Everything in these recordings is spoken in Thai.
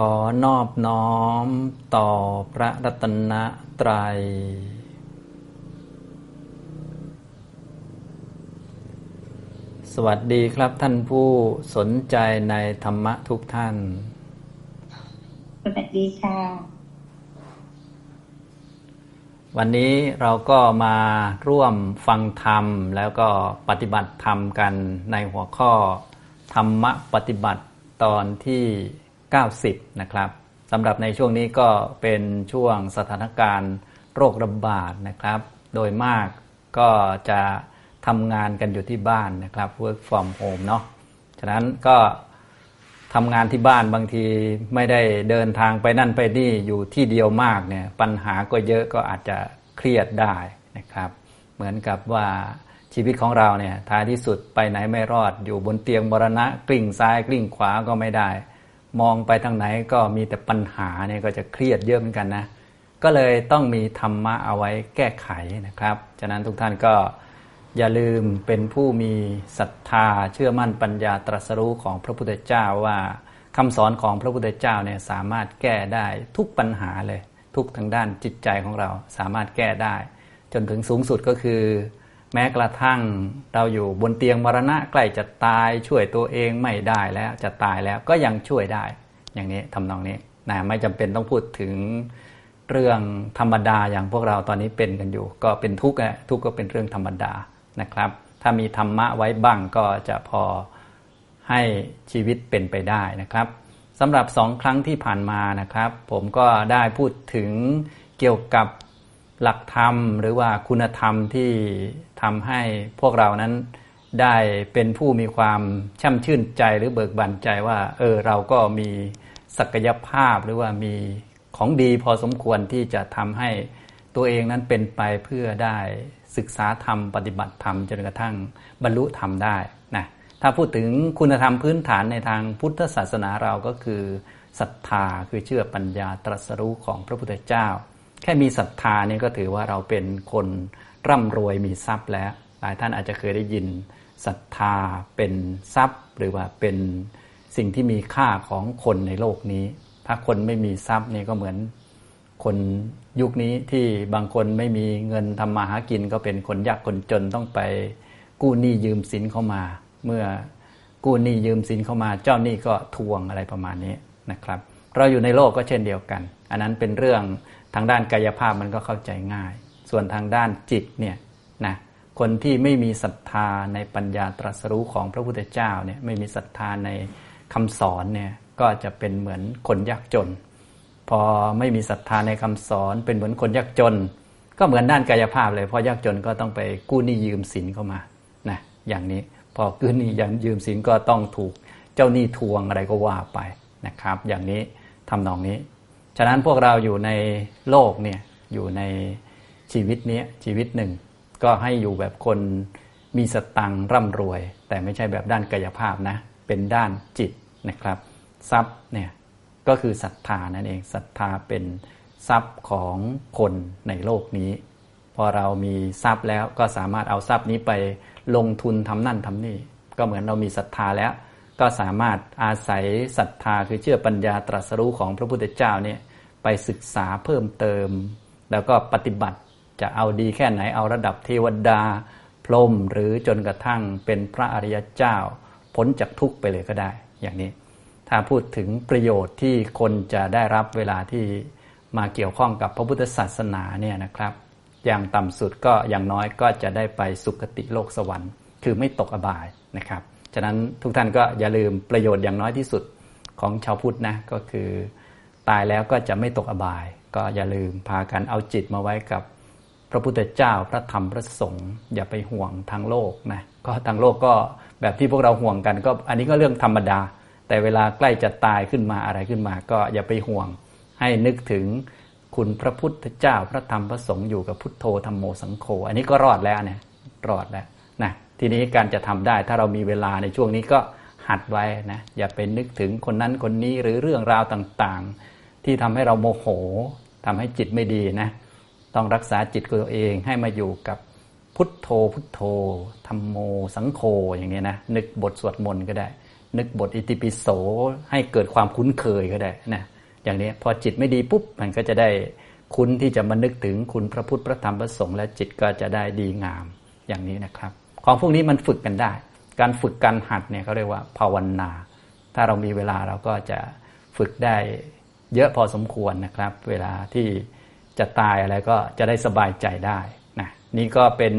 ขอนอบน้อมต่อพระรัตนตรัย สวัสดีครับท่านผู้สนใจในธรรมะทุกท่าน สวัสดีค่ะ วันนี้เราก็มาร่วมฟังธรรมแล้วก็ปฏิบัติธรรมกันในหัวข้อ ธรรมะปฏิบัติตอนที่ 90 นะครับสำหรับในช่วงนี้ก็เป็นช่วงสถานการณ์โรคระบาดนะครับ โดยมากก็จะทำงานกันอยู่ที่บ้านนะครับ work from home เนาะฉะนั้นก็ทำงานที่บ้านบางทีไม่ได้เดินทางไปนั่นไปนี่อยู่ที่เดียวมากเนี่ยปัญหาก็เยอะก็อาจจะเครียดได้นะครับ เหมือนกับว่าชีวิตของเราเนี่ยท้ายที่สุดไปไหนไม่รอดอยู่บนเตียงมรณะกลิ้งซ้ายกลิ้งขวาก็ไม่ได้ มองไปทางไหนก็มีแต่ปัญหาเนี่ยก็จะเครียดเยอะเหมือนกันนะ ก็เลยต้องมีธรรมะเอาไว้แก้ไขนะครับ ฉะนั้นทุกท่านก็อย่าลืมเป็นผู้มีศรัทธาเชื่อมั่นปัญญาตรัสรู้ของพระพุทธเจ้าว่าคำสอนของพระพุทธเจ้าเนี่ยสามารถแก้ได้ทุกปัญหาเลย ทุกทางด้านจิตใจของเราสามารถแก้ได้ จนถึงสูงสุดก็คือ แม้กระทั่งเราอยู่บนเตียงมรณะใกล้จะตายช่วยตัวเองไม่ได้แล้วจะตายแล้วก็ยังช่วยได้ อย่างนี้ทำนองนี้นะไม่จำเป็นต้องพูดถึงเรื่องธรรมดาอย่างพวกเราตอนนี้เป็นกันอยู่ ก็เป็นทุกข์ทุกข์ก็เป็นเรื่องธรรมดานะครับ ถ้ามีธรรมะไว้บ้างก็จะพอให้ชีวิตเป็นไปได้นะครับสำหรับสองครั้งที่ผ่านมานะครับ ผมก็ได้พูดถึงเกี่ยวกับหลักธรรม หรือว่าคุณธรรมที่ ทำให้พวกเรานั้นได้เป็นผู้มีความช่ำชื่นใจหรือเบิกบานใจว่าเออเราก็มีศักยภาพหรือว่ามีของดีพอสมควรที่จะทำให้ตัวเองนั้นเป็นไปเพื่อได้ศึกษาธรรมปฏิบัติธรรมจนกระทั่งบรรลุธรรมได้นะถ้าพูดถึงคุณธรรมพื้นฐานในทางพุทธศาสนาเราก็คือศรัทธาคือเชื่อปัญญาตรัสรู้ของพระพุทธเจ้า แค่มีศรัทธานี่ก็ถือว่าเราเป็นคน ร่ำรวยมีทรัพย์แล้ว หลายท่านอาจจะเคยได้ยินศรัทธาเป็นทรัพย์ หรือว่าเป็นสิ่งที่มีค่าของคนในโลกนี้ ถ้าคนไม่มีทรัพย์นี่ก็เหมือน คนยุคนี้ที่บางคนไม่มีเงินทำมาหากินก็เป็นคนยากคนจนต้องไปกู้หนี้ยืมสินเข้ามา เมื่อกู้หนี้ยืมสินเข้ามา เจ้าหนี้ก็ทวงอะไรประมาณนี้นะครับ เราอยู่ในโลกก็เช่นเดียวกัน อันนั้นเป็นเรื่องทางด้านกายภาพมันก็เข้าใจง่าย ส่วนทางด้านจิตเนี่ยนะคนที่ไม่มีศรัทธาในปัญญาตรัสรู้ของพระพุทธเจ้าเนี่ยไม่มีศรัทธาในคำสอนเนี่ยก็จะเป็นเหมือนคนยากจน พอไม่มีศรัทธาในคำสอนเป็นเหมือนคนยากจน ก็เหมือนด้านกายภาพเลยพอยากจนก็ต้องไปกู้หนี้ยืมสินเข้ามานะอย่างนี้พอกู้หนี้ยังยืมสินก็ต้องถูกเจ้าหนี้ทวงอะไรก็ว่าไปนะครับ อย่างนี้ทำนองนี้ ฉะนั้นพวกเราอยู่ในโลกเนี่ยอยู่ใน ชีวิตนี้ชีวิตหนึ่ง ก็ให้อยู่แบบคนมีสตังร่ำรวย แต่ไม่ใช่แบบด้านกายภาพนะ เป็นด้านจิตนะครับทรัพย์เนี่ยก็คือศรัทธานั่นเองศรัทธาเป็นทรัพย์ของคนในโลกนี้ พอเรามีทรัพย์แล้วก็สามารถเอาทรัพย์นี้ไปลงทุนทำนั่นทำนี่ ก็เหมือนเรามีศรัทธาแล้ว ก็สามารถอาศัยศรัทธาคือเชื่อปัญญาตรัสรู้ของพระพุทธเจ้าเนี่ยไปศึกษาเพิ่มเติม แล้วก็ปฏิบัติ จะเอาดีแค่ไหนเอาระดับเทวดา พรหมหรือจนกระทั่งเป็นพระอริยเจ้า พ้นจากทุกข์ไปเลยก็ได้อย่างนี้ ถ้าพูดถึงประโยชน์ที่คนจะได้รับเวลาที่มาเกี่ยวข้องกับพระพุทธศาสนาเนี่ยนะครับ อย่างต่ำสุดก็อย่างน้อยก็จะได้ไปสุคติโลกสวรรค์ คือไม่ตกอบายนะครับฉะนั้นทุกท่านก็อย่าลืมประโยชน์อย่างน้อยที่สุดของชาวพุทธนะก็คือ ตายแล้วก็จะไม่ตกอบาย ก็อย่าลืมพากันเอาจิตมาไว้กับ พระพุทธเจ้าพระธรรมพระสงฆ์อย่าไปห่วงทางโลกนะก็ทางโลกก็แบบที่พวกเราห่วงกัน ก็อันนี้ก็เรื่องธรรมดา แต่เวลาใกล้จะตายขึ้นมาอะไรขึ้นมา ก็อย่าไปห่วง ให้นึกถึงคุณพระพุทธเจ้าพระธรรมพระสงฆ์อยู่กับพุทโธธรรมโมสังโฆอันนี้ก็รอดแล้วเนี่ยรอดแล้วนะทีนี้การจะทำได้ถ้าเรามีเวลาในช่วงนี้ก็หัดไว้นะอย่าไปนึกถึงคนนั้นคนนี้หรือเรื่องราวต่างๆ ที่ทำให้เราโมโหทำให้จิตไม่ดีนะ ต้องรักษาจิตของตัวเองให้มาอยู่กับพุทโธพุทโธธรรมโม สังโฆอย่างนี้นะนึกบทสวดมนต์ก็ได้ นึกบทอิติปิโสให้เกิดความคุ้นเคยก็ได้นะอย่างนี้พอจิตไม่ดีปุ๊บมันก็จะได้คุ้นที่จะมานึกถึงคุณพระพุทธพระธรรมพระสงฆ์และจิตก็จะได้ดีงามอย่างนี้นะครับ ของพวกนี้มันฝึกกันได้ การฝึกการหัดเนี่ยเขาเรียกว่าภาวนา ถ้าเรามีเวลาเราก็จะฝึกได้เยอะพอสมควรนะครับ เวลาที่ จะตายอะไรก็จะได้สบายใจได้นะนี่ก็เป็น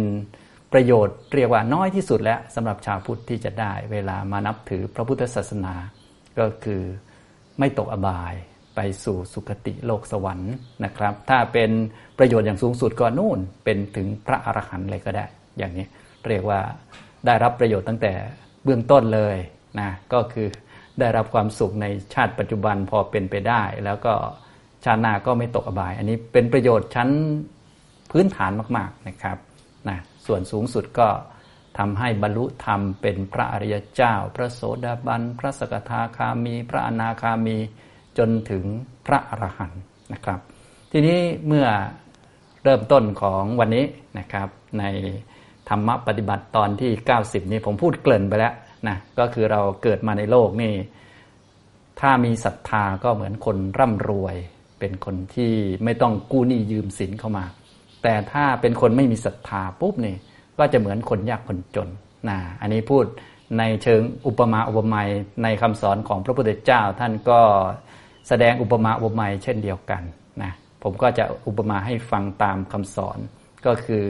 ประโยชน์เรียกว่าน้อยที่สุดแล้วสำหรับชาวพุทธที่จะได้เวลามานับถือพระพุทธศาสนา ก็คือไม่ตกอบายไปสู่สุคติโลกสวรรค์นะครับ ถ้าเป็นประโยชน์อย่างสูงสุดก็นู่นเป็นถึงพระอรหันต์เลยก็ได้ อย่างนี้เรียกว่าได้รับประโยชน์ตั้งแต่เบื้องต้นเลยนะก็คือได้รับความสุขในชาติปัจจุบันพอเป็นไปได้ แล้วก็ ชาติหน้าก็ไม่ตกอบาย อันนี้เป็นประโยชน์ชั้นพื้นฐานมากๆนะครับนะส่วนสูงสุดก็ทำให้บรรลุธรรมเป็นพระอริยเจ้า พระโสดาบัน พระสกทาคามี พระอนาคามีจนถึงพระอรหันต์นะครับ ทีนี้เมื่อเริ่มต้นของวันนี้นะครับในธรรมะปฏิบัติตอนที่ 90 นี้ผมพูดเกริ่นไปแล้วนะก็คือเราเกิดมาในโลกนี่ ถ้ามีศรัทธาก็เหมือนคนร่ำรวย เป็นคนที่ไม่ต้องกู้หนี้ยืมสินเข้ามา แต่ถ้าเป็นคนไม่มีศรัทธาปุ๊บนี่ก็จะเหมือนคนยากคนจนนะอันนี้พูดในเชิงอุปมาอุปไมยในคำสอนของพระพุทธเจ้า ท่านก็แสดงอุปมาอุปไมยเช่นเดียวกันนะผมก็จะอุปมาให้ฟังตามคำสอน ก็คือ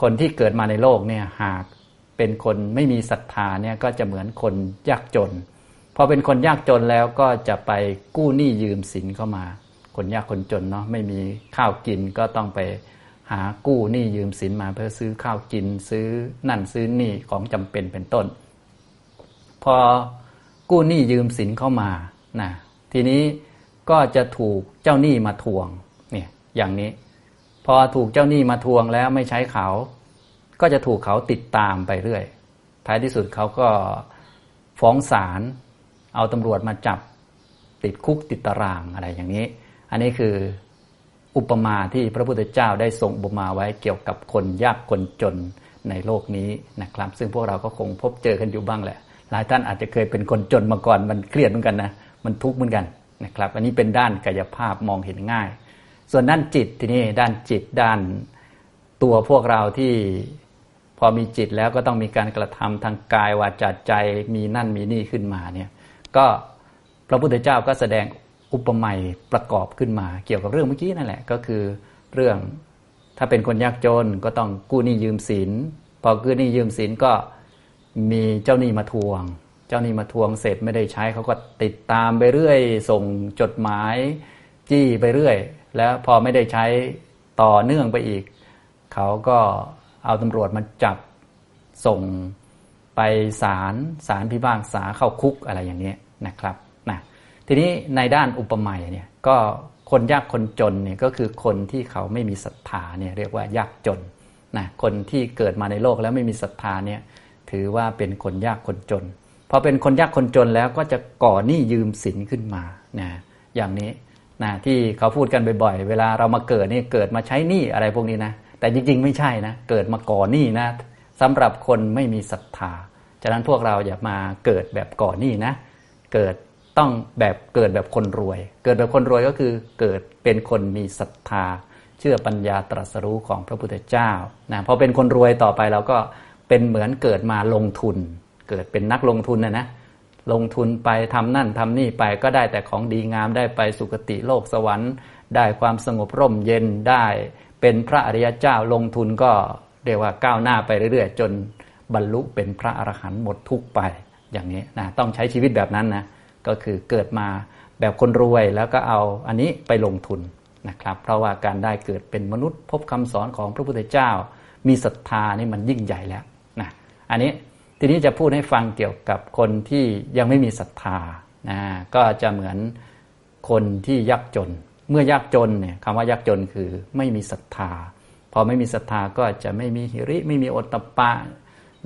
คนที่เกิดมาในโลกเนี่ยหากเป็นคนไม่มีศรัทธาเนี่ยก็จะเหมือนคนยากจนพอเป็นคนยากจนแล้วก็จะไปกู้หนี้ยืมสินเข้ามา คนยากคนจนเนาะไม่มีข้าวกินก็ต้องไปหากู้หนี้ยืมสินมาเพื่อซื้อข้าวกินซื้อนั่นซื้อนี่ของจำเป็นเป็นต้น พอกู้หนี้ยืมสินเข้ามานะทีนี้ก็จะถูกเจ้าหนี้มาทวงเนี่ยอย่างนี้ พอถูกเจ้าหนี้มาทวงแล้วไม่ใช้เขา ก็จะถูกเขาติดตามไปเรื่อย ท้ายที่สุดเขาก็ฟ้องศาลเอาตำรวจมาจับติดคุกติดตารางอะไรอย่างนี้ อันนี้คืออุปมาที่พระพุทธเจ้าได้ทรงอุปมาไว้เกี่ยวกับคนยากคนจนในโลกนี้นะครับ ซึ่งพวกเราก็คงพบเจอกันอยู่บ้างแหละ หลายท่านอาจจะเคยเป็นคนจนมาก่อนมันเครียดเหมือนกันนะมันทุกข์เหมือนกันนะครับ อันนี้เป็นด้านกายภาพมองเห็นง่าย ส่วนด้านจิตทีนี้ด้านจิตด้านตัวพวกเราที่พอมีจิตแล้วก็ต้องมีการกระทำทางกายวาจาใจมีนั่นมีนี่ขึ้นมาเนี่ยก็พระพุทธเจ้าก็แสดง อุปมาประกอบขึ้นมา เกี่ยวกับเรื่องเมื่อกี้นั่นแหละ ก็คือเรื่องถ้าเป็นคนยากจนก็ต้องกู้หนี้ยืมสิน พอกู้หนี้ยืมสินก็มีเจ้าหนี้มาทวง เจ้าหนี้มาทวงเสร็จไม่ได้ใช้เขาก็ติดตามไปเรื่อย ส่งจดหมายจี้ไปเรื่อย แล้วพอไม่ได้ใช้ต่อเนื่องไปอีก เขาก็เอาตำรวจมาจับส่งไปศาลศาลพิพากษาเข้าคุกอะไรอย่างนี้นะครับ ทีนี้ในด้านอุปมาเนี่ยก็คนยากคนจนเนี่ยก็คือคนที่เขาไม่มีศรัทธาเนี่ยเรียกว่ายากจนนะคนที่เกิดมาในโลกแล้วไม่มีศรัทธาเนี่ยถือว่าเป็นคนยากคนจนพอเป็นคนยากคนจนแล้วก็จะก่อหนี้ยืมสินขึ้นมานะอย่างนี้นะที่เขาพูดกันบ่อยๆ เวลาเรามาเกิดนี่เกิดมาใช้หนี้อะไรพวกนี้นะแต่จริงๆ ไม่ใช่นะเกิดมาก่อหนี้นะสำหรับคนไม่มีศรัทธาฉะนั้นพวกเราอย่ามาเกิดแบบก่อนนี่นะเกิด ต้องแบบเกิดแบบคนรวย เกิดแบบคนรวยก็คือเกิดเป็นคนมีศรัทธา เชื่อปัญญาตรัสรู้ของพระพุทธเจ้านะพอเป็นคนรวยต่อไปเราก็เป็นเหมือนเกิดมาลงทุน เกิดเป็นนักลงทุนนะนะลงทุนไปทำนั่นทำนี่ไปก็ได้แต่ของดีงามได้ไปสุคติโลกสวรรค์ ได้ความสงบร่มเย็นได้เป็นพระอริยเจ้าลงทุนก็เรียกว่าก้าวหน้าไปเรื่อยๆ จนบรรลุเป็นพระอรหันต์หมดทุกไปอย่างนี้นะต้องใช้ชีวิตแบบนั้นนะ ก็คือเกิดมาแบบคนรวยแล้วก็เอาอันนี้ไปลงทุนนะครับ เพราะว่าการได้เกิดเป็นมนุษย์ พบคำสอนของพระพุทธเจ้า มีศรัทธานี่มันยิ่งใหญ่แล้วนะอันนี้ทีนี้จะพูดให้ฟังเกี่ยวกับคนที่ยังไม่มีศรัทธานะก็จะเหมือนคนที่ยากจน เมื่อยากจนเนี่ยคำว่ายากจนคือไม่มีศรัทธาพอไม่มีศรัทธาก็จะไม่มีหิริไม่มีโอตตปะ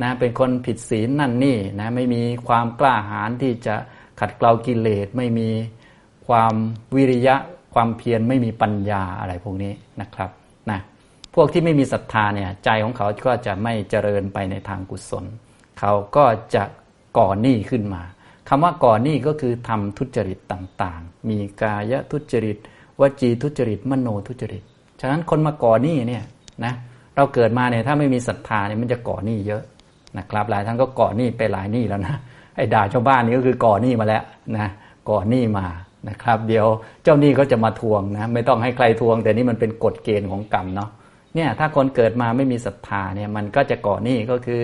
นะเป็นคนผิดศีลนั่นนี่นะไม่มีความกล้าหาญที่จะ ขัดเกลากิเลสไม่มีความวิริยะความเพียรไม่มีปัญญาอะไรพวกนี้นะครับนะพวกที่ไม่มีศรัทธาเนี่ยใจของเขาก็จะไม่เจริญไปในทางกุศล เขาก็จะก่อหนี้ขึ้นมาคำว่าก่อหนี้ก็คือทำทุจริตต่างๆ มีกายทุจริตวจีทุจริตมโนทุจริต ฉะนั้นคนมาก่อหนี้เนี่ยนะเราเกิดมาเนี่ยถ้าไม่มีศรัทธาเนี่ยมันจะก่อหนี้เยอะนะครับ หลายท่านก็ก่อหนี้ไปหลายหนี้แล้วนะ ไอ้ด่าชาวบ้านนี่ก็คือก่อหนี้มาแล้วนะก่อหนี้มานะครับ เดี๋ยวเจ้าหนี้ก็จะมาทวงนะไม่ต้องให้ใครทวง แต่นี่มันเป็นกฎเกณฑ์ของกรรมเนาะเนี่ยถ้าคนเกิดมาไม่มีศรัทธาเนี่ยมันก็จะก่อหนี้ก็คือ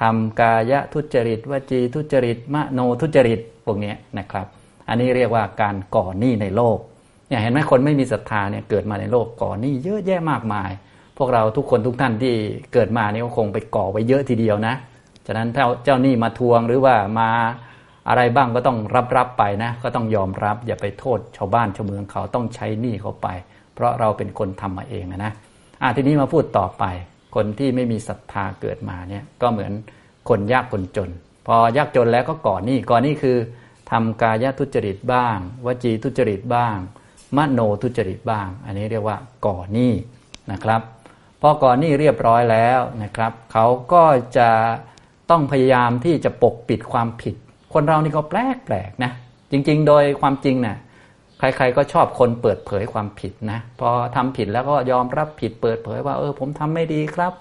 ทำกายทุจริตวจีทุจริตมโนทุจริตพวกนี้นะครับ อันนี้เรียกว่าการก่อหนี้ในโลกเนี่ยเห็นไหมคนไม่มีศรัทธาเนี่ยเกิดมาในโลกก่อหนี้เยอะแยะมากมาย พวกเราทุกคนทุกท่านที่เกิดมาเนี่ก็คงไปก่อไว้เยอะทีเดียวนะ ฉะนั้นถ้าเจ้าหนี้มาทวงหรือว่ามาอะไรบ้างก็ต้องรับรับไปนะ ก็ต้องยอมรับอย่าไปโทษชาวบ้านชาวเมืองเขาต้องใช้หนี้เขาไป เพราะเราเป็นคนทำมาเองนะนะอะทีนี้มาพูดต่อไป คนที่ไม่มีศรัทธาเกิดมาเนี่ยก็เหมือนคนยากคนจน พอยากจนแล้วก็ก่อนหนี้ก่อนหนี้คือทำกายทุจริตบ้าง วจีทุจริตบ้าง มโนทุจริตบ้าง อันนี้เรียกว่าก่อนหนี้นะครับพอก่อนหนี้เรียบร้อยแล้วนะครับ เขาก็จะ ต้องพยายามที่จะปกปิดความผิด คนเรานี่ก็แปลกแปลกนะ จริง ๆ โดยความจริงนะ่ะใครๆก็ชอบคนเปิดเผยความผิดนะ พอทำผิดแล้วก็ยอมรับผิดเปิดเผยว่าเออผมทำไม่ดีครับ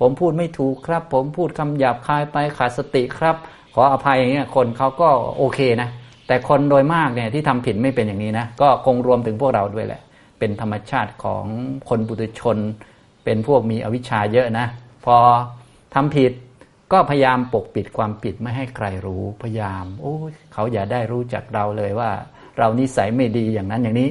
ผมพูดไม่ถูกครับ ผมพูดคำหยาบคายไปขาดสติครับ ขออภัยอย่างเงี้ยคนเขาก็โอเคนะ แต่คนโดยมากเนี่ยที่ทำผิดไม่เป็นอย่างนี้นะก็คงรวมถึงพวกเราด้วยแหละ เป็นธรรมชาติของคนบุตุชน เป็นพวกมีอวิชชาเยอะนะ พอทำผิด ก็พยายามปกปิดความผิดไม่ให้ใครรู้พยายาม โอ้เขาอย่าได้รู้จักเราเลยว่า เรานิสัยไม่ดีอย่างนั้นอย่างนี้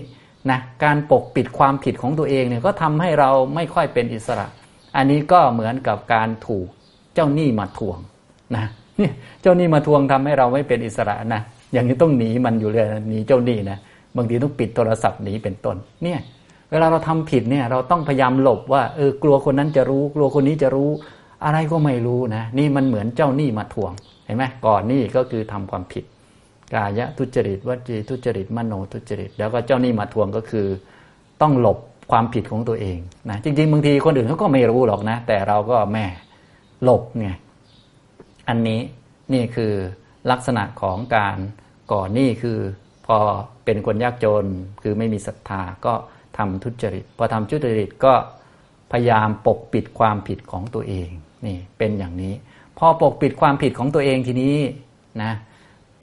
นะการปกปิดความผิดของตัวเองเนี่ยก็ทำให้เราไม่ค่อยเป็นอิสระ อันนี้ก็เหมือนกับการถูกเจ้าหนี้มาทวงนะเจ้าหนี้มาทวงทำให้เราไม่เป็นอิสระนะอย่างนี้ต้องหนีมันอยู่เลยหนีเจ้าหนี้นะบางทีต้องปิดโทรศัพท์หนีเป็นต้นเนี่ยเวลาเราทำผิดเนี่ยเราต้องพยายามหลบว่าเออกลัวคนนั้นจะรู้ กลัวคนนี้จะรู้ อะไรก็ไม่รู้นะ นี่มันเหมือนเจ้าหนี้มาทวง เห็นไหมก่อนหนี้ก็คือทำความผิด กายทุจริตวจีทุจริตมโนทุจริต แล้วก็เจ้าหนี้มาทวงก็คือ ต้องหลบความผิดของตัวเองนะจริงๆบางทีคนอื่นเขาก็ไม่รู้หรอกนะ แต่เราก็แม่หลบไงอันนี้นี่คือลักษณะของการก่อนหนี้คือพอเป็นคนยากจนคือไม่มีศรัทธาก็ทำทุจริต พอทำทุจริตก็พยายามปกปิดความผิดของตัวเอง นี่เป็นอย่างนี้ พอปกปิดความผิดของตัวเองทีนี้นะ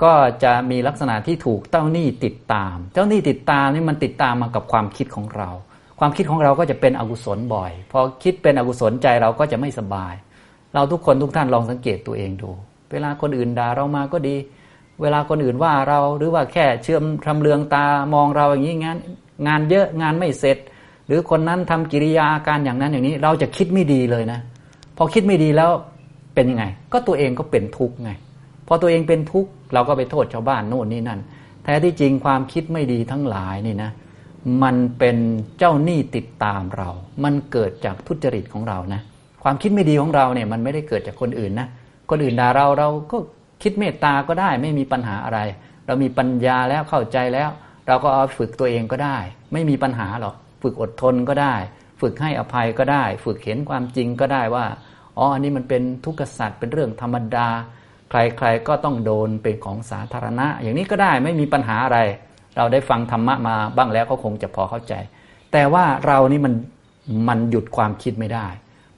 ก็จะมีลักษณะที่ถูกเจ้าหนี้ติดตาม เจ้าหนี้ติดตามนี่มันติดตามมากับความคิดของเรา ความคิดของเราก็จะเป็นอกุศลบ่อยพอคิดเป็นอกุศลใจเราก็จะไม่สบาย เราทุกคนทุกท่านลองสังเกตตัวเองดู เวลาคนอื่นด่าเรามาก็ดี เวลาคนอื่นว่าเราหรือว่าแค่เชื่อมทำเลืองตามองเราอย่างนี้งานงานเยอะงานไม่เสร็จ หรือคนนั้นทำกิริยาอาการอย่างนั้นอย่างนี้ เราจะคิดไม่ดีเลยนะ พอคิดไม่ดีแล้วเป็นยังไง ก็ตัวเองก็เป็นทุกข์ไงพอตัวเองเป็นทุกข์เราก็ไปโทษชาวบ้านโน่นนี่นั่น แท้ที่จริงความคิดไม่ดีทั้งหลายนี่นะมันเป็นเจ้าหนี้ติดตามเรา มันเกิดจากทุจริตของเรานะ ความคิดไม่ดีของเราเนี่ยมันไม่ได้เกิดจากคนอื่นนะ คนอื่นด่าเราเราก็คิดเมตตาก็ได้ไม่มีปัญหาอะไร เรามีปัญญาแล้วเข้าใจแล้ว เราก็เอาฝึกตัวเองก็ได้ ไม่มีปัญหาหรอก ฝึกอดทนก็ได้ ฝึกให้อภัยก็ได้ ฝึกเห็นความจริงก็ได้ว่า อ๋ออันนี้มันเป็นทุกขสัตว์เป็นเรื่องธรรมดา ใครๆก็ต้องโดนเป็นของสาธารณะ อย่างนี้ก็ได้ไม่มีปัญหาอะไร เราได้ฟังธรรมะมาบ้างแล้วก็คงจะพอเข้าใจ แต่ว่าเรานี่มันมันหยุดความคิดไม่ได้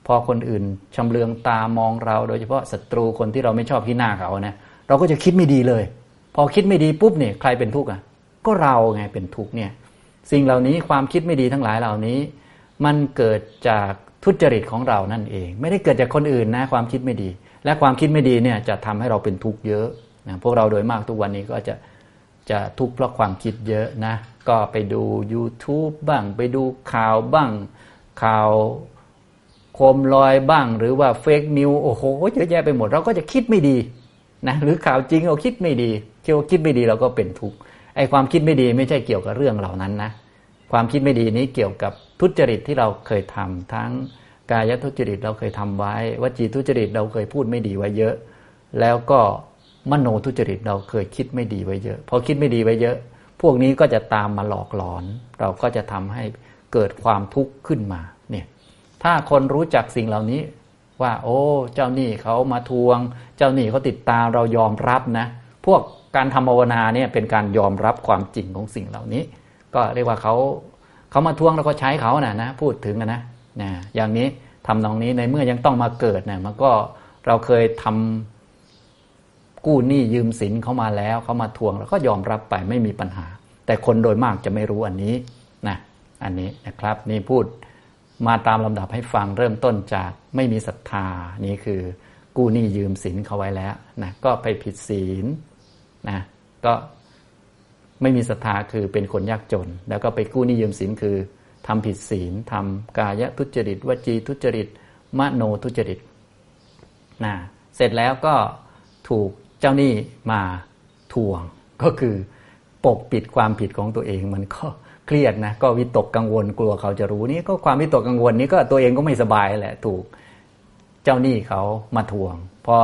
พอคนอื่นชำเลืองตามองเรา โดยเฉพาะศัตรูคนที่เราไม่ชอบที่หน้าเขานะเราก็จะคิดไม่ดีเลย พอคิดไม่ดีปุ๊บเนี่ยใครเป็นทุกข์อะ ก็เราไงเป็นทุกข์เนี่ยสิ่งเหล่านี้ความคิดไม่ดีทั้งหลายเหล่านี้ มันเกิดจาก ทุจริตของเรานั่นเอง ไม่ได้เกิดจากคนอื่นนะความคิดไม่ดี และความคิดไม่ดีเนี่ยจะทำให้เราเป็นทุกข์เยอะนะพวกเราโดยมากทุกวันนี้ก็จะจะทุกข์เพราะความคิดเยอะนะ ก็ไปดู YouTube บ้างไปดูข่าวบ้าง ข่าวโคมลอยบ้าง หรือว่าเฟกนิวโอ้โหเยอะแยะไปหมด เราก็จะคิดไม่ดีนะหรือข่าวจริงเราคิดไม่ดีเกี่ยวคิดไม่ดีเราก็เป็นทุกข์ไอ้ความคิดไม่ดีไม่ใช่เกี่ยวกับเรื่องเหล่านั้นนะ ความคิดไม่ดีนี้เกี่ยวกับ ทุจริตที่เราเคยทำทั้งกายทุจริตเราเคยทำไว้วจีทุจริตเราเคยพูดไม่ดีไว้เยอะ แล้วก็มโนทุจริตเราเคยคิดไม่ดีไว้เยอะพอคิดไม่ดีไว้เยอะ พวกนี้ก็จะตามมาหลอกหลอน เราก็จะทำให้เกิดความทุกข์ขึ้นมาเนี่ยถ้าคนรู้จักสิ่งเหล่านี้ว่า โอ้ เจ้าหนี้เขามาทวง เจ้าหนี้เขาติดตามเรายอมรับนะ พวกการทำภาวนาเนี่ยเป็นการยอมรับความจริงของสิ่งเหล่านี้ ก็เรียกว่าเขา เขามาทวงแล้วก็ใช้เขานะนะพูดถึงนะนะอย่างนี้ทำนองนี้ในเมื่อยังต้องมาเกิดนะมันก็เราเคยทำกู้หนี้ยืมสินเขามาแล้วเขามาทวงแล้วก็ยอมรับไปไม่มีปัญหา แต่คนโดยมากจะไม่รู้อันนี้นะอันนี้นะครับ นี่พูดมาตามลำดับให้ฟังเริ่มต้นจากไม่มีศรัทธานี่คือกู้หนี้ยืมสินเขาไว้แล้วนะก็ไปผิดศีลนะก็ ไม่มีศรัทธาคือเป็นคนยากจน แล้วก็ไปกู้หนี้ยืมสินคือทำผิดศีลทำกายทุจริตวจีทุจริตมโนทุจริตนะเสร็จแล้วก็ถูกเจ้าหนี้มาทวง ก็คือปกปิดความผิดของตัวเองมันก็เครียดนะก็วิตกกังวลกลัวเขาจะรู้นี่ก็ความวิตกกังวลนี้ก็ตัวเองก็ไม่สบายแหละถูกเจ้าหนี้เขามาทวง พอ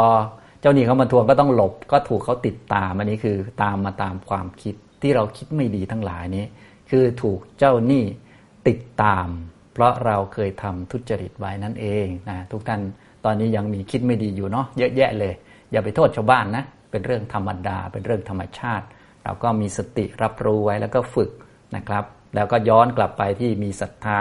เจ้าหนี้เขามาทวงก็ต้องหลบก็ถูกเขาติดตามอันนี้คือตามมาตามความคิด ที่เราคิดไม่ดีทั้งหลายนี้ คือถูกเจ้าหนี้ติดตาม เพราะเราเคยทำทุจริตไว้นั่นเองนะทุกท่านตอนนี้ยังมีคิดไม่ดีอยู่เนาะเยอะแยะเลย อย่าไปโทษชาวบ้านนะเป็นเรื่องธรรมดา เป็นเรื่องธรรมชาติ เราก็มีสติรับรู้ไว้แล้วก็ฝึกนะครับ แล้วก็ย้อนกลับไปที่มีศรัทธา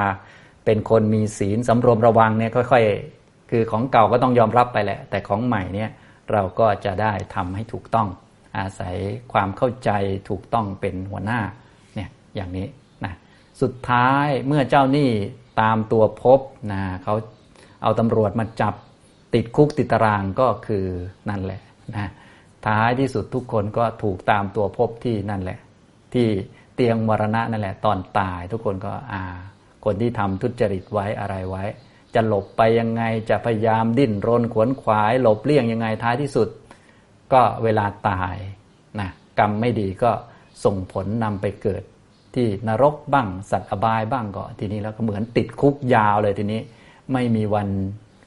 เป็นคนมีศีลสำรวมระวังเนี่ยค่อยๆ คือของเก่าก็ต้องยอมรับไปแหละ แต่ของใหม่เนี่ยเราก็จะได้ทำให้ถูกต้อง อาศัยความเข้าใจถูกต้องเป็นหัวหน้าเนี่ยอย่างนี้นะสุดท้ายเมื่อเจ้าหนี้ตามตัวพบนะเขาเอาตำรวจมาจับติดคุกติดตารางก็คือนั่นแหละนะท้ายที่สุดทุกคนก็ถูกตามตัวพบที่นั่นแหละ ที่เตียงมรณะนั่นแหละ ตอนตายทุกคนก็อ่า คนที่ทำทุจริตไว้อะไรไว้ จะหลบไปยังไงจะพยายามดิ้นรนขวนขวาย หลบเลี่ยงยังไงท้ายที่สุด ก็เวลาตายนะกรรมไม่ดีก็ส่งผลนำไปเกิดที่นรกบ้าง สัตว์อบายบ้างก็ทีนี้แล้วก็เหมือนติดคุกยาวเลยทีนี้ ไม่มีวัน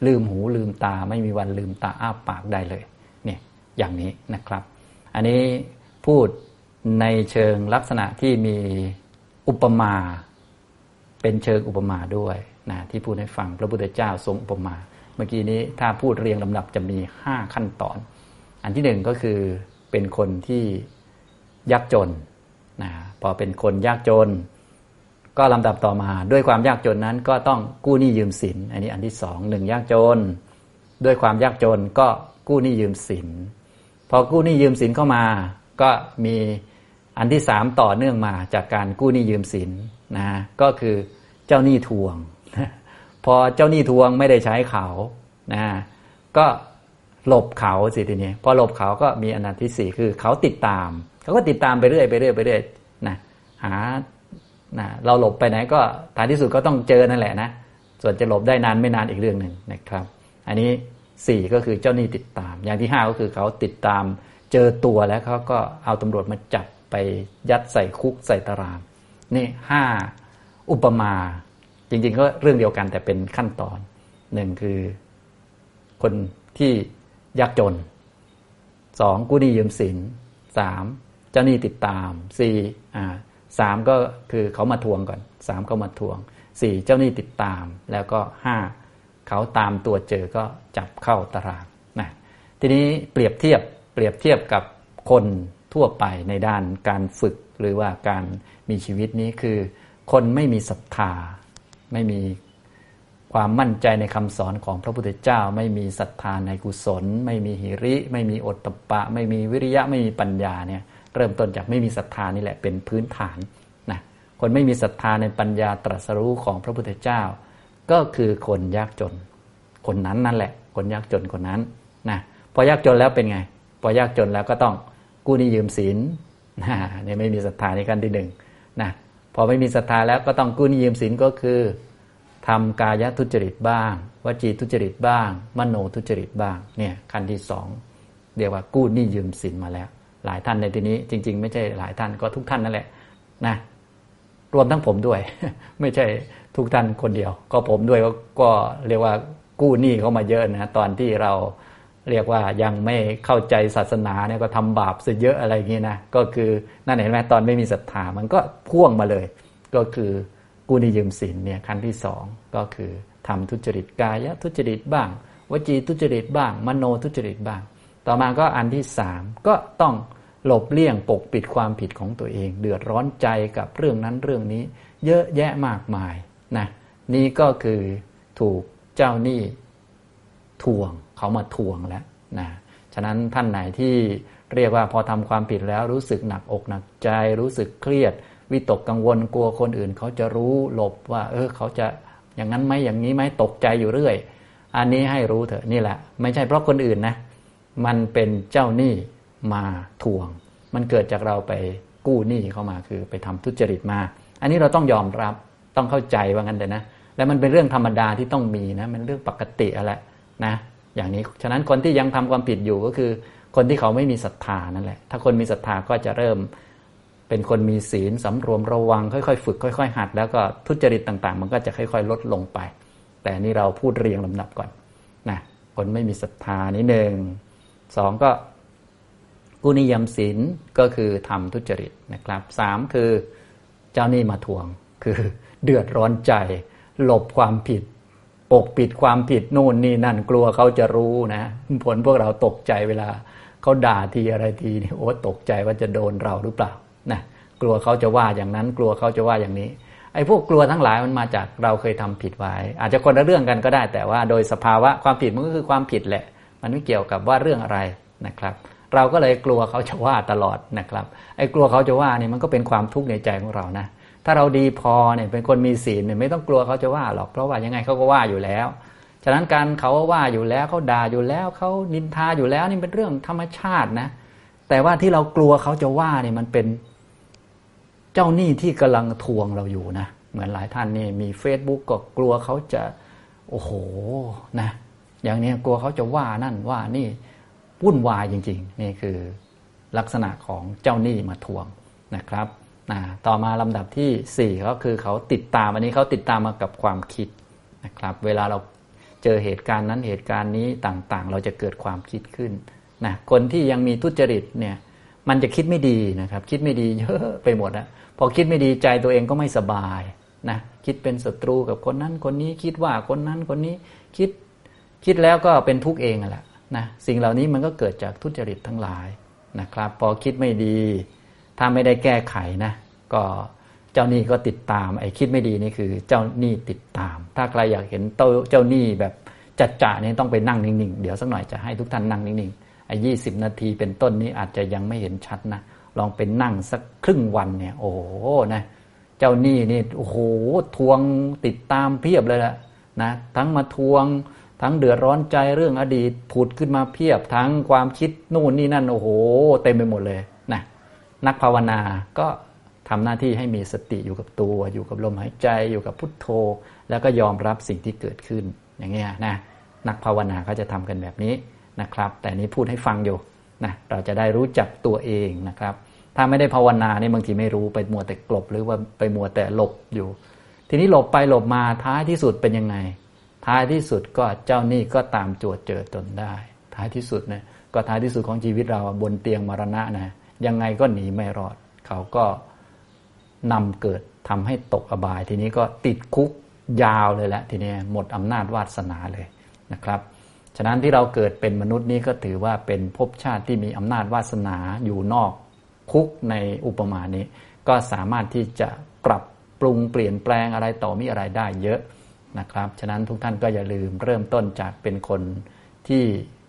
ลืมหูลืมตา ไม่มีวันลืมตาอ้าปากได้เลยเนี่ยอย่างนี้นะครับ อันนี้พูดในเชิงลักษณะที่มีอุปมา เป็นเชิงอุปมาด้วยนะที่พูดให้ฟังพระพุทธเจ้าทรงอุปมา เมื่อกี้นี้ถ้าพูดเรียงลำดับจะมีห้าขั้นตอน อันที่หนึ่งก็คือเป็นคนที่ยากจนนะพอเป็นคนยากจน ก็ลำดับต่อมาด้วยความยากจนนั้นก็ต้องกู้หนี้ยืมสิน อันนี้อันที่สองหนึ่งยากจน ด้วยความยากจนก็กู้หนี้ยืมสิน พอกู้หนี้ยืมสินเข้ามา ก็มีอันที่สามต่อเนื่องมาจากการกู้หนี้ยืมสินนะก็คือเจ้าหนี้ทวง พอเจ้าหนี้ทวงไม่ได้ใช้เขานะก็ หลบเขาสิทีนี้พอหลบเขาก็มีอนันที่สี่คือเขาติดตาม เขาก็ติดตามไปเรื่อยไปเรื่อยไปเรื่อยนะหานะเราหลบไปไหนก็ท้ายที่สุดก็ต้องเจอนั่นแหละนะส่วนจะหลบได้นานไม่นานอีกเรื่องหนึ่งนะครับ อันนี้สี่ก็คือเจ้าหนี้ติดตาม อย่างที่ห้าก็คือเขาติดตามเจอตัวแล้วเขาก็เอาตำรวจมาจับไปยัดใส่คุกใส่ตารางนี่ห้าอุปมา จริง ๆ ก็เรื่องเดียวกันแต่เป็นขั้นตอนหนึ่งคือคนที่ ยากจนสองกู้หนี้ยืมสินสามเจ้าหนี้ติดตามสี่อ่าสามก็คือเขามาทวงก่อนสามก็มาทวงสี่เจ้าหนี้ติดตาม แล้วก็ห้าเขาตามตัวเจอก็จับเข้าตารางนะทีนี้เปรียบเทียบเปรียบเทียบกับคนทั่วไปในด้านการฝึกหรือว่าการมีชีวิตนี้คือ คนไม่มีศรัทธา ไม่มี ความมั่นใจในคำสอนของพระพุทธเจ้า ไม่มีศรัทธาในกุศล ไม่มีหิริ ไม่มีอดตปะ ไม่มีวิริยะไม่มีปัญญาเนี่ยเริ่มต้นจากไม่มีศรัทธานี่แหละเป็นพื้นฐานนะคนไม่มีศรัทธาในปัญญาตรัสรู้ของพระพุทธเจ้า ก็คือคนยากจน คนนั้นนั่นแหละ คนยากจนคนนั้นนะพอยากจนแล้วเป็นไง พอยากจนแล้วก็ต้องกู้นี้ยืมสินนะเนี่ยไม่มีศรัทธาในขั้นที่หนึ่งนะพอไม่มีศรัทธาแล้วก็ต้องกู้นี้ยืมสินก็คือ ทำกายทุจริตบ้าง วจีทุจริตบ้าง มโนทุจริตบ้างเนี่ยขั้นที่สองเรียกว่ากู้หนี้ยืมสินมาแล้ว หลายท่านในที่นี้ จริง ๆ ไม่ใช่หลายท่านก็ทุกท่านนั่นแหละนะรวมทั้งผมด้วย ไม่ใช่ทุกท่านคนเดียว ก็ผมด้วยก็เรียกว่ากู้หนี้เข้ามาเยอะนะตอนที่เราเรียกว่ายังไม่เข้าใจศาสนาเนี่ยก็ทำบาปซะเยอะอะไรอย่างนี้นะก็คือนั่นเห็นไหมตอนไม่มีศรัทธามันก็พ่วงมาเลย ก็คือ กู้นี้ยืมสินเนี่ยขั้นที่สองก็คือทำทุจริตกายทุจริตบ้าง วจีทุจริตบ้าง มโนทุจริตบ้าง ต่อมาก็อันที่สามก็ต้องหลบเลี่ยงปกปิดความผิดของตัวเอง เดือดร้อนใจกับเรื่องนั้นเรื่องนี้ เยอะแยะมากมายนะนี่ก็คือถูกเจ้าหนี้ทวงเขามาทวงแล้วนะฉะนั้นท่านไหนที่เรียกว่าพอทำความผิดแล้วรู้สึกหนักอกหนักใจ รู้สึกเครียด วิตกกังวลกลัวคนอื่น เขาจะรู้หลบว่า เออเขาจะอย่างนั้นไหมอย่างนี้ไหมตกใจอยู่เรื่อย อันนี้ให้รู้เถอะนี่แหละ ไม่ใช่เพราะคนอื่นนะ มันเป็นเจ้าหนี้มาทวง มันเกิดจากเราไปกู้หนี้เข้ามาคือไปทำทุจริตมา อันนี้เราต้องยอมรับต้องเข้าใจว่างั้นเลยนะและมันเป็นเรื่องธรรมดาที่ต้องมีนะมันเรื่องปกติอะไรนะอย่างนี้ฉะนั้นคนที่ยังทำความผิดอยู่ก็คือ คนที่เขาไม่มีศรัทธานั่นแหละถ้าคนมีศรัทธาก็จะเริ่ม เป็นคนมีศีลสำรวมระวัง ค่อยๆ ฝึกค่อย ๆ หัด แล้วก็ทุจริตต่าง ๆ มันก็จะค่อย ๆ ลดลงไป แต่นี่เราพูดเรียงลำดับก่อนนะคนไม่มีศรัทธานี่หนึ่งสองก็กุนิยมศีลก็คือทำทุจริตนะครับสามคือเจ้านี่มาทวง คือเดือดร้อนใจหลบความผิด ปกปิดความผิดนู่นนี่นั่นกลัวเขาจะรู้นะผลพวกเราตกใจเวลาเขาด่าทีอะไรทีนี่โอ้ตกใจว่าจะโดนเราหรือเปล่า นะกลัวเขาจะว่าอย่างนั้นกลัวเขาจะว่าอย่างนี้ไอ้พวกกลัวทั้งหลายมันมาจากเราเคยทำผิดไว้ อาจจะคนละเรื่องกันก็ได้ แต่ว่าโดยสภาวะความผิดมันก็คือความผิดแหละ มันไม่เกี่ยวกับว่าเรื่องอะไรนะครับ เราก็เลยกลัวเขาจะว่าตลอดนะครับ ไอ้กลัวเขาจะว่านี่มันก็เป็นความทุกข์ในใจของเรานะ ถ้าเราดีพอเนี่ยเป็นคนมีศีลเนี่ยไม่ต้องกลัวเขาจะว่าหรอกเพราะว่ายังไงเขาก็ว่าอยู่แล้ว ฉะนั้นการเขาว่าอยู่แล้วเขาด่าอยู่แล้วเขานินทาอยู่แล้วนี่เป็นเรื่องธรรมชาตินะ แต่ว่าที่เรากลัวเขาจะว่าเนี่ยมันเป็น เจ้าหนี้ที่กำลังทวงเราอยู่นะ เหมือนหลายท่านนี่มี Facebook ก็กลัวเขาจะ โอ้โหนะ อย่างนี้กลัวเขาจะว่านั่นว่านี่วุ่นวายจริง ๆ นี่คือลักษณะของเจ้าหนี้มาทวงนะครับนะต่อมาลำดับที่ 4 ก็คือเขาติดตามอันนี้เขาติดตามมากับความคิดนะครับ เวลาเราเจอเหตุการณ์นั้นเหตุการณ์นี้ต่างๆ เราจะเกิดความคิดขึ้นนะคนที่ยังมีทุจริตเนี่ย มันจะคิดไม่ดีนะครับ คิดไม่ดีเยอะไปหมดอะพอคิดไม่ดีใจตัวเองก็ไม่สบายนะคิดเป็นศัตรูกับคนนั้นคนนี้คิดว่าคนนั้นคนนี้คิดคิดแล้วก็เป็นทุกข์เองแหละนะสิ่งเหล่านี้มันก็เกิดจากทุจริตทั้งหลายนะครับ พอคิดไม่ดี ถ้าไม่ได้แก้ไขนะก็เจ้าหนี้ก็ติดตามไอ้คิดไม่ดีนี่คือเจ้าหนี้ติดตาม ถ้าใครอยากเห็นเจ้าหนี้แบบจัดจ่านี่ต้องไปนั่งนิ่งๆ เดี๋ยวสักหน่อยจะให้ทุกท่านนั่งนิ่งๆ ยี่สิบนาทีเป็นต้นนี้อาจจะยังไม่เห็นชัดนะลองเป็นนั่งสักครึ่งวันเนี่ย โอ้โหนะเจ้าหนี้นี่โอ้โหทวงติดตามเพียบเลยละนะทั้งมาทวง ทั้งเดือดร้อนใจเรื่องอดีตผุดขึ้นมาเพียบ ทั้งความคิดนู่นนี่นั่นโอ้โห เต็มไปหมดเลยนะนักภาวนาก็ทำหน้าที่ให้มีสติอยู่กับตัว อยู่กับลมหายใจอยู่กับพุทโธ แล้วก็ยอมรับสิ่งที่เกิดขึ้นอย่างเงี้ยนะนักภาวนาเขาจะทำกันแบบนี้ นะครับ แต่นี้พูดให้ฟังอยู่นะเราจะได้รู้จักตัวเองนะครับ ถ้าไม่ได้ภาวนาเนี่ยบางทีไม่รู้ไปมัวแต่กลบหรือว่าไปมัวแต่หลบอยู่ ทีนี้หลบไปหลบมาท้ายที่สุดเป็นยังไง ท้ายที่สุดก็เจ้านี่ก็ตามจวดเจอตนได้ ท้ายที่สุดเนี่ยก็ท้ายที่สุดของชีวิตเราบนเตียงมรณะนะยังไงก็หนีไม่รอด เขาก็นำเกิดทำให้ตกอบาย ทีนี้ก็ติดคุกยาวเลยแหละทีนี้หมดอำนาจวาสนาเลยนะครับ ฉะนั้นที่เราเกิดเป็นมนุษย์นี้ก็ถือว่าเป็นภพชาติที่มีอำนาจวาสนาอยู่นอกคุกในอุปมานี้ ก็สามารถที่จะปรับปรุงเปลี่ยนแปลงอะไรต่อมีอะไรได้เยอะนะครับ ฉะนั้นทุกท่านก็อย่าลืมเริ่มต้นจากเป็นคนที่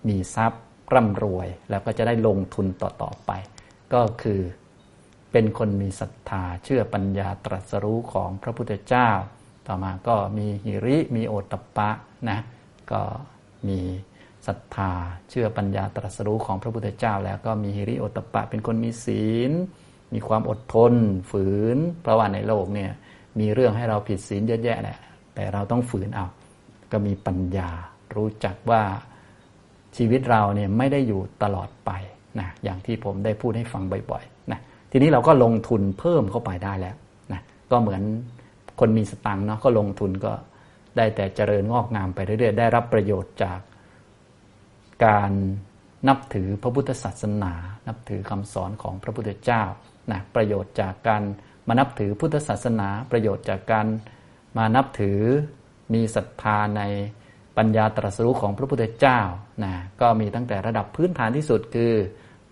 มีทรัพย์ร่ำรวย แล้วก็จะได้ลงทุนต่อๆไป ก็คือเป็นคนมีศรัทธาเชื่อปัญญาตรัสรู้ของพระพุทธเจ้า ต่อมาก็มีหิริมีโอตตะปะนะก็ มีศรัทธา เชื่อปัญญาตรัสรู้ของพระพุทธเจ้า แล้วก็มีฮิริโอตปะ เป็นคนมีศีล มีความอดทน ฝืน เพราะว่าในโลกเนี่ยมีเรื่องให้เราผิดศีลเยอะแยะแหละแต่เราต้องฝืนเอา ก็มีปัญญา รู้จักว่าชีวิตเราเนี่ยไม่ได้อยู่ตลอดไปนะอย่างที่ผมได้พูดให้ฟังบ่อยๆนะทีนี้เราก็ลงทุนเพิ่มเข้าไปได้แล้วนะก็เหมือนคนมีสตังค์เนาะก็ลงทุนก็ ได้แต่เจริญงอกงามไปเรื่อยๆ ได้รับประโยชน์จากการนับถือพระพุทธศาสนา นับถือคำสอนของพระพุทธเจ้านะประโยชน์จากการมานับถือพุทธศาสนา ประโยชน์จากการมานับถือมีศรัทธาในปัญญาตรัสรู้ของพระพุทธเจ้านะก็มีตั้งแต่ระดับพื้นฐานที่สุดคือ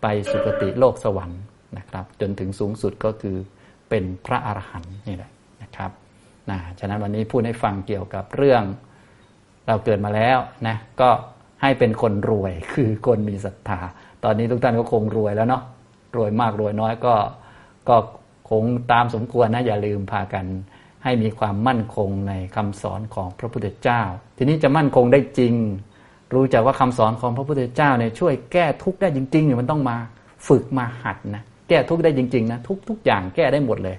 ไปสุคติโลกสวรรค์นะครับ จนถึงสูงสุดก็คือเป็นพระอรหันต์นี่แหละ นะฉะนั้นวันนี้พูดให้ฟังเกี่ยวกับเรื่อง เราเกิดมาแล้วนะก็ให้เป็นคนรวยคือคนมีศรัทธา ตอนนี้ทุกท่านก็คงรวยแล้วเนาะรวยมากรวยน้อยก็ก็คงตามสมควรนะอย่าลืมพากัน ให้มีความมั่นคงในคำสอนของพระพุทธเจ้า ทีนี้จะมั่นคงได้จริง รู้จักว่าคำสอนของพระพุทธเจ้าเนี่ยช่วยแก้ทุกข์ได้จริงๆเนี่ยมันต้องมาฝึกมาหัดนะแก้ทุกข์ได้จริงๆนะทุกทุกอย่างแก้ได้หมดเลย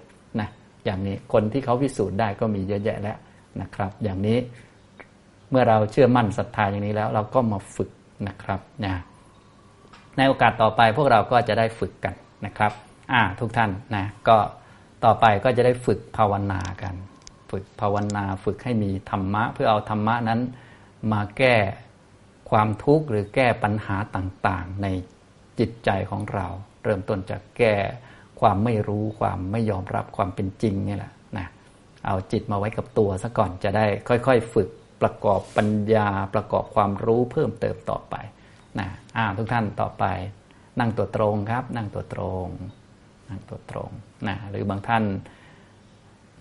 อย่างนี้คนที่เขาพิสูจน์ได้ก็มีเยอะแยะแล้วนะครับ อย่างนี้เมื่อเราเชื่อมั่นศรัทธาอย่างนี้แล้ว เราก็มาฝึกนะครับนะในโอกาสต่อไปพวกเราก็จะได้ฝึกกันนะครับอ่าทุกท่านนะก็ต่อไปก็จะได้ฝึกภาวนากัน ฝึกภาวนาฝึกให้มีธรรมะ เพื่อเอาธรรมะนั้นมาแก้ความทุกข์หรือแก้ปัญหาต่างๆ ในจิตใจของเรา เริ่มต้นจากแก้ ความไม่รู้ความไม่ยอมรับความเป็นจริงนี่แหละนะเอาจิตมาไว้กับตัวซะก่อนจะได้ค่อย ๆ ฝึกประกอบปัญญาประกอบความรู้เพิ่มเติมต่อไปนะอ่าทุกท่านต่อไป นั่งตัวตรงครับ นั่งตัวตรง นั่งตัวตรงนะหรือบางท่าน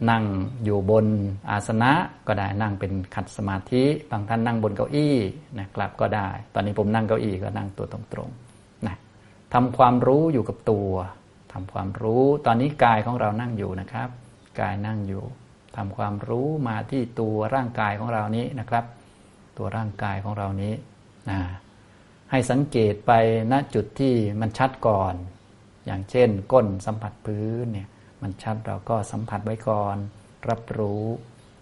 นั่งอยู่บนอาสนะก็ได้นั่งเป็นขัดสมาธิ บางท่านนั่งบนเก้าอี้นะครับก็ได้ ตอนนี้ผมนั่งเก้าอี้ก็นั่งตัวตรงๆนะทำความรู้อยู่กับตัว ทำความรู้ตอนนี้กายของเรานั่งอยู่นะครับ กายนั่งอยู่ทำความรู้มาที่ตัวร่างกายของเรานี้นะครับ ตัวร่างกายของเรานี้นะให้สังเกตไปณจุดที่มันชัดก่อน อย่างเช่น ก้นสัมผัสพื้นเนี่ยมันชัดเราก็สัมผัสไว้ก่อน รับรู้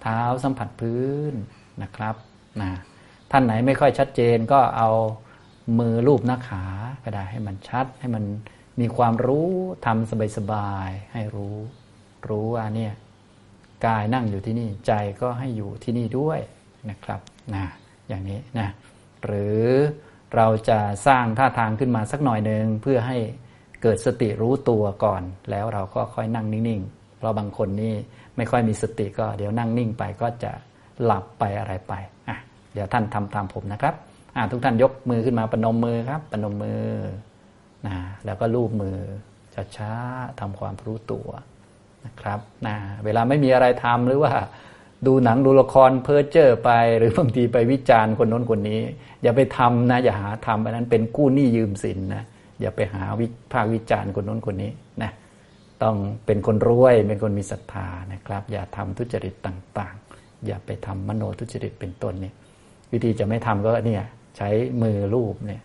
เท้าสัมผัสพื้นนะครับนะท่านไหนไม่ค่อยชัดเจนก็เอามือลูบหน้าขาก็ได้ให้มันชัดให้มัน มีความรู้ทำสบายๆให้รู้ รู้ว่าเนี่ยกายนั่งอยู่ที่นี่ใจก็ให้อยู่ที่นี่ด้วยนะครับนะอย่างนี้นะหรือเราจะสร้างท่าทางขึ้นมาสักหน่อยหนึ่งเพื่อให้เกิดสติรู้ตัวก่อน แล้วเราก็ค่อยนั่งนิ่งๆเพราะบางคนนี่ไม่ค่อยมีสติก็เดี๋ยวนั่งนิ่งไปก็จะหลับไปอะไรไปอะเดี๋ยวท่านทำตามผมนะครับอะทุกท่านยกมือขึ้นมาปนมมือครับปนมมือ นะแล้วก็ลูบมือช้าๆทำความรู้ตัวนะครับนะเวลาไม่มีอะไรทำหรือว่า ดูหนังดูละครเพ้อเจ้อไป หรือบางทีไปวิจารณ์คนน้นคนนี้ อย่าไปทำนะอย่าหาทำอันนั้นเป็นกู้หนี้ยืมสินนะอย่าไปหาวิพากวิจารณ์คนน้นคนนี้นะต้องเป็นคนรวยเป็นคนมีศรัทธานะครับ อย่าทำทุจริตต่างๆ อย่าไปทำมโนทุจริตเป็นต้นเนี่ยวิธีจะไม่ทำก็เนี่ยใช้มือรูปเนี่ย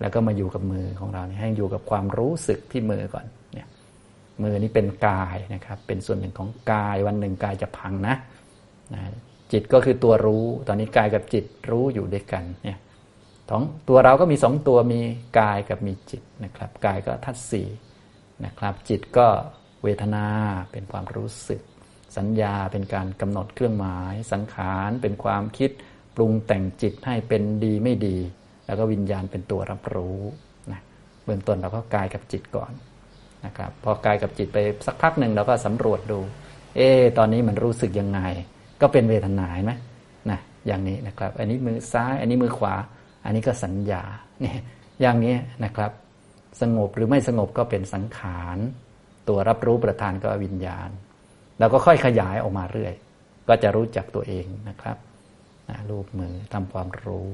แล้วก็มาอยู่กับมือของเราเนี่ยให้อยู่กับความรู้สึกที่มือก่อนเนี่ยมือนี้เป็นกายนะครับ เป็นส่วนหนึ่งของกายวันหนึ่งกายจะพังนะนะจิตก็คือตัวรู้ ตอนนี้กายกับจิตรู้อยู่ด้วยกันเนี่ยของตัวเราก็มีสองตัวมีกายกับมีจิตนะครับกายก็ทัศสีนะครับ จิตก็เวทนาเป็นความรู้สึก สัญญาเป็นการกำหนดเครื่องหมาย สังขารเป็นความคิดปรุงแต่งจิตให้เป็นดีไม่ดี แล้วก็วิญญาณเป็นตัวรับรู้นะเบื้องต้นเราก็กายกับจิตก่อนนะครับพอกายกับจิตไปสักพักหนึ่งเราก็สำรวจดู เออตอนนี้มันรู้สึกยังไง ก็เป็นเวทนาไหมนะอย่างนี้นะครับ อันนี้มือซ้าย อันนี้มือขวา อันนี้ก็สัญญาเนี่ยอย่างนี้นะครับ สงบหรือไม่สงบก็เป็นสังขาร ตัวรับรู้ประธานก็วิญญาณ แล้วก็ค่อยขยายออกมาเรื่อย ก็จะรู้จักตัวเองนะครับนะรูปมือทำความรู้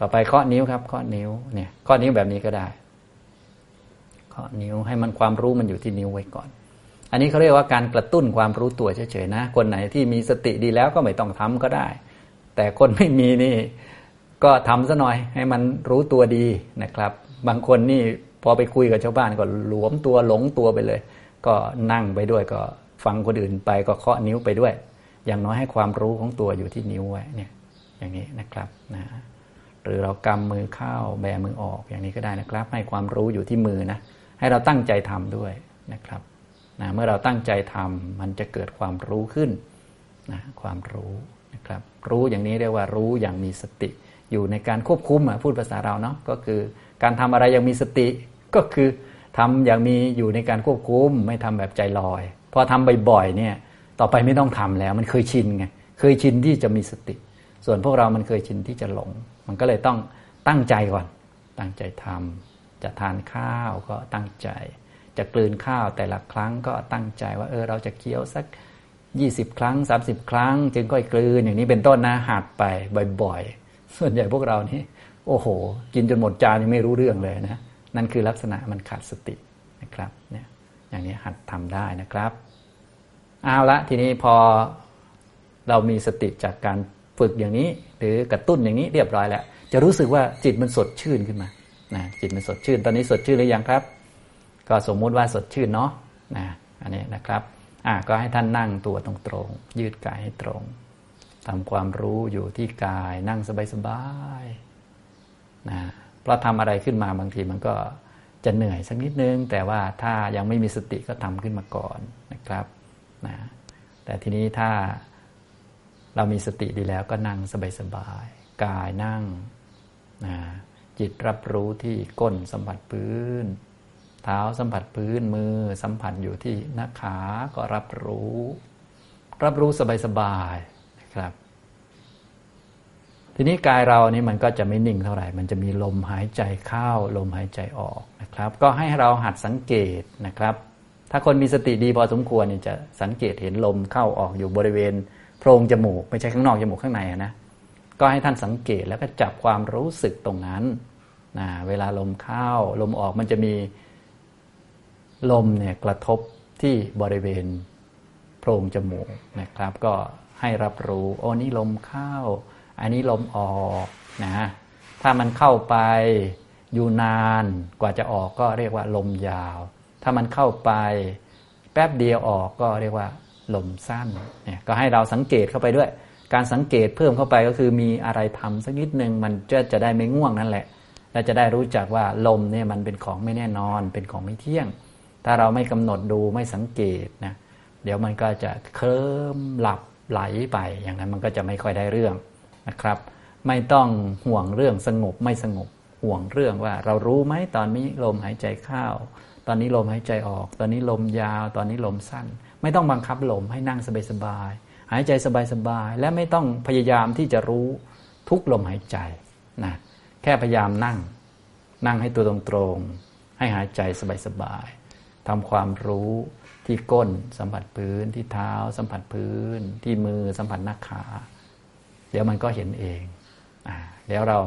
ต่อไปข้อนิ้วครับข้อนิ้วเนี่ยข้อนิ้วแบบนี้ก็ได้ข้อนิ้วให้มันความรู้มันอยู่ที่นิ้วไว้ก่อน อันนี้เขาเรียกว่าการกระตุ้นความรู้ตัวเฉยๆนะ คนไหนที่มีสติดีแล้วก็ไม่ต้องทำก็ได้ แต่คนไม่มีนี่ก็ทำซะหน่อยให้มันรู้ตัวดีนะครับ บางคนนี่พอไปคุยกับชาวบ้านก็หลวมตัวหลงตัวไปเลย ก็นั่งไปด้วยก็ฟังคนอื่นไปก็เคาะนิ้วไปด้วย อย่างน้อยให้ความรู้ของตัวอยู่ที่นิ้วไว้เนี่ยอย่างนี้นะครับนะ หรือเรากำมือเข้าแบมือออกอย่างนี้ก็ได้นะครับ ให้ความรู้อยู่ที่มือนะ ให้เราตั้งใจทำด้วยนะครับนะเมื่อเราตั้งใจทำมันจะเกิดความรู้ขึ้นนะความรู้นะครับ รู้อย่างนี้เรียกว่ารู้อย่างมีสติ อยู่ในการควบคุมพูดภาษาเราเนาะก็คือ การทำอะไรอย่างมีสติก็คือทำอย่างมีอยู่ในการควบคุมไม่ทำแบบใจลอยพอทำบ่อยๆเนี่ยต่อไปไม่ต้องทำแล้ว มันเคยชินไงเคยชินที่จะมีสติ ส่วนพวกเรามันเคยชินที่จะหลง มันก็เลยต้องตั้งใจก่อน ตั้งใจทำจะทานข้าวก็ตั้งใจ จะกลืนข้าวแต่ละครั้งก็ตั้งใจว่าเออเราจะเคี้ยวสัก 20 ครั้ง 30 ครั้ง จึงก็กลืนอย่างนี้เป็นต้นนะหัดไปบ่อยๆ ส่วนใหญ่พวกเรานี่โอ้โห กินจนหมดจานยังไม่รู้เรื่องเลยนะ นั่นคือลักษณะมันขาดสตินะครับเนี่ยอย่างนี้หัดทำได้นะครับเอาละทีนี้พอเรามีสติจากการ ฝึกอย่างนี้ หรือกระตุ้นอย่างนี้เรียบร้อยแล้ว จะรู้สึกว่าจิตมันสดชื่นขึ้นมานะจิตมันสดชื่น ตอนนี้สดชื่นหรือยังครับ ก็สมมุติว่าสดชื่นเนาะนะอันนี้นะครับอ่าก็ให้ท่านนั่งตัวตรงๆยืดกายให้ตรงทำความรู้อยู่ที่กายนั่งสบายๆนะเพราะทำอะไรขึ้นมาบางทีมันก็จะเหนื่อยสักนิดนึง แต่ว่าถ้ายังไม่มีสติก็ทำขึ้นมาก่อนนะครับนะแต่ทีนี้ถ้า เรามีสติดีแล้วก็นั่งสบายๆกายนั่งนะจิตรับรู้ที่ก้นสัมผัสพื้น เท้าสัมผัสพื้นมือสัมผัสอยู่ที่หน้าขาก็รับรู้ รับรู้สบายๆนะครับ ทีนี้กายเรานี่มันก็จะไม่นิ่งเท่าไหร่ มันจะมีลมหายใจเข้าลมหายใจออกนะครับ ก็ให้เราหัดสังเกตนะครับ ถ้าคนมีสติดีพอสมควรเนี่ยจะสังเกตเห็นลมเข้าออกอยู่บริเวณ โพรงจมูกไม่ใช่ข้างนอกจมูกข้างในนะก็ให้ท่านสังเกตแล้วก็จับความรู้สึกตรงนั้นนะเวลาลมเข้าลมออกมันจะมีลมเนี่ยกระทบที่บริเวณโพรงจมูกนะครับ ก็ให้รับรู้โอ้นี่ลมเข้า อันนี้ลมออกนะถ้ามันเข้าไปอยู่นานกว่าจะออกก็เรียกว่าลมยาว ถ้ามันเข้าไปแป๊บเดียวออกก็เรียกว่า ลมสั้นเนี่ยก็ให้เราสังเกตเข้าไปด้วย การสังเกตเพิ่มเข้าไปก็คือมีอะไรทำสักนิดหนึ่งมันจะจะได้ไม่ง่วงนั่นแหละ และจะได้รู้จักว่าลมเนี่ยมันเป็นของไม่แน่นอน เป็นของไม่เที่ยง ถ้าเราไม่กำหนดดูไม่สังเกตนะเดี๋ยวมันก็จะเคลิ้มหลับไหลไป อย่างนั้นมันก็จะไม่ค่อยได้เรื่องนะครับ ไม่ต้องห่วงเรื่องสงบไม่สงบห่วงเรื่องว่า เรารู้ไหมตอนนี้ลมหายใจเข้าตอนนี้ลมหายใจออก ตอนนี้ลมยาว ตอนนี้ลมสั้น ไม่ต้องบังคับลมให้นั่งสบายๆหายใจสบายๆและไม่ต้องพยายามที่จะรู้ทุกลมหายใจนะแค่พยายามนั่ง นั่งให้ตัวตรงๆให้หายใจสบายๆทำความรู้ที่ก้นสัมผัสพื้นที่เท้า สัมผัสพื้น ที่มือสัมผัสหน้าขา เดี๋ยวมันก็เห็นเองอเดี๋ยวเรา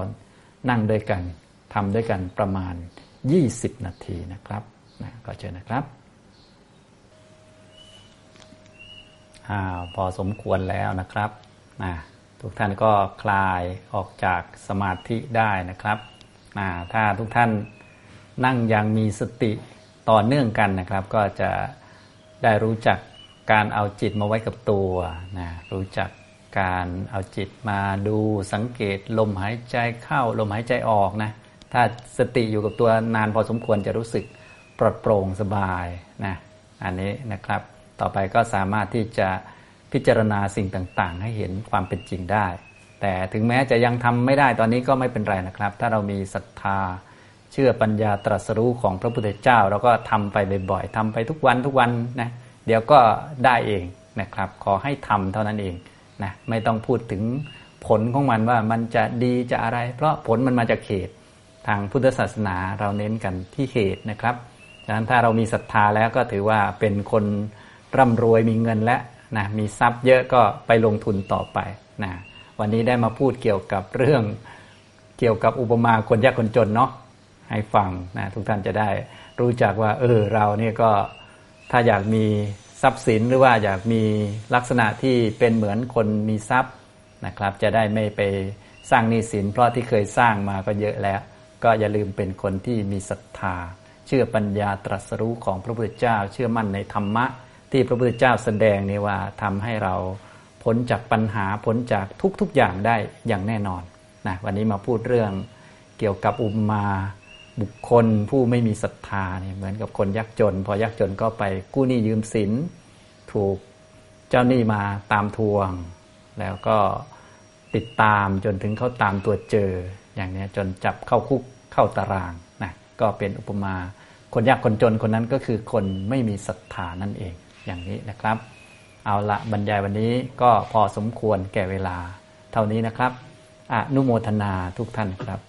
นั่งด้วยกันทำด้วยกันประมาณ 20 นาทีนะครับนะก็เชิญนะครับ อาพอสมควรแล้วนะครับนะทุกท่านก็คลายออกจากสมาธิได้นะครับนะถ้าทุกท่านนั่งอย่างมีสติต่อเนื่องกันนะครับ ก็จะได้รู้จักการเอาจิตมาไว้กับตัวนะรู้จักการเอาจิตมาดูสังเกตลมหายใจเข้าลมหายใจออกนะถ้าสติอยู่กับตัวนานพอสมควรจะรู้สึกปลอดโปร่งสบายนะอันนี้นะครับ ต่อไปก็สามารถที่จะพิจารณาสิ่งต่างๆ ให้เห็นความเป็นจริงได้ แต่ถึงแม้จะยังทำไม่ได้ตอนนี้ก็ไม่เป็นไรนะครับ ถ้าเรามีศรัทธา เชื่อปัญญาตรัสรู้ของพระพุทธเจ้าเราก็ทำไปบ่อยๆทำไปทุกวันทุกวันนะเดี๋ยวก็ได้เองนะครับ ขอให้ทำเท่านั้นเองนะไม่ต้องพูดถึงผลของมันว่ามันจะดีจะอะไร เพราะผลมันมาจากเหตุทางพุทธศาสนาเราเน้นกันที่เหตุนะครับดังนั้นถ้าเรามีศรัทธาแล้วก็ถือว่าเป็นคน ร่ำรวยมีเงินและนะมีทรัพย์เยอะก็ไปลงทุนต่อไปนะวันนี้ได้มาพูดเกี่ยวกับเรื่องเกี่ยวกับอุปมาคนยากคนจนเนาะให้ฟังนะทุกท่านจะได้รู้จักว่า เออเราเนี่ยก็ถ้าอยากมีทรัพย์สินหรือว่าอยากมีลักษณะที่เป็นเหมือนคนมีทรัพย์นะครับ จะได้ไม่ไปสร้างหนี้สิน เพราะที่เคยสร้างมาก็เยอะแล้ว ก็อย่าลืมเป็นคนที่มีศรัทธา เชื่อปัญญาตรัสรู้ของพระพุทธเจ้า เชื่อมั่นในธรรมะ ที่พระพุทธเจ้าแสดงนี่ว่าทำให้เราพ้นจากปัญหาพ้นจากทุกๆอย่างได้อย่างแน่นอนนะวันนี้มาพูดเรื่องเกี่ยวกับอุปมาบุคคลผู้ไม่มีศรัทธาเนี่ยเหมือนกับคนยากจน พอยากจนก็ไปกู้หนี้ยืมสิน ถูกเจ้าหนี้มาตามทวง แล้วก็ติดตามจนถึงเขาตามตัวเจออย่างนี้จนจับเข้าคุกเข้าตารางนะก็เป็นอุปมาคนยากคนจนคนนั้นก็คือคนไม่มีศรัทธานั่นเอง อย่างนี้นะครับ เอาละบรรยายวันนี้ก็พอสมควรแก่เวลา เท่านี้นะครับอนุโมทนาทุกท่านครับ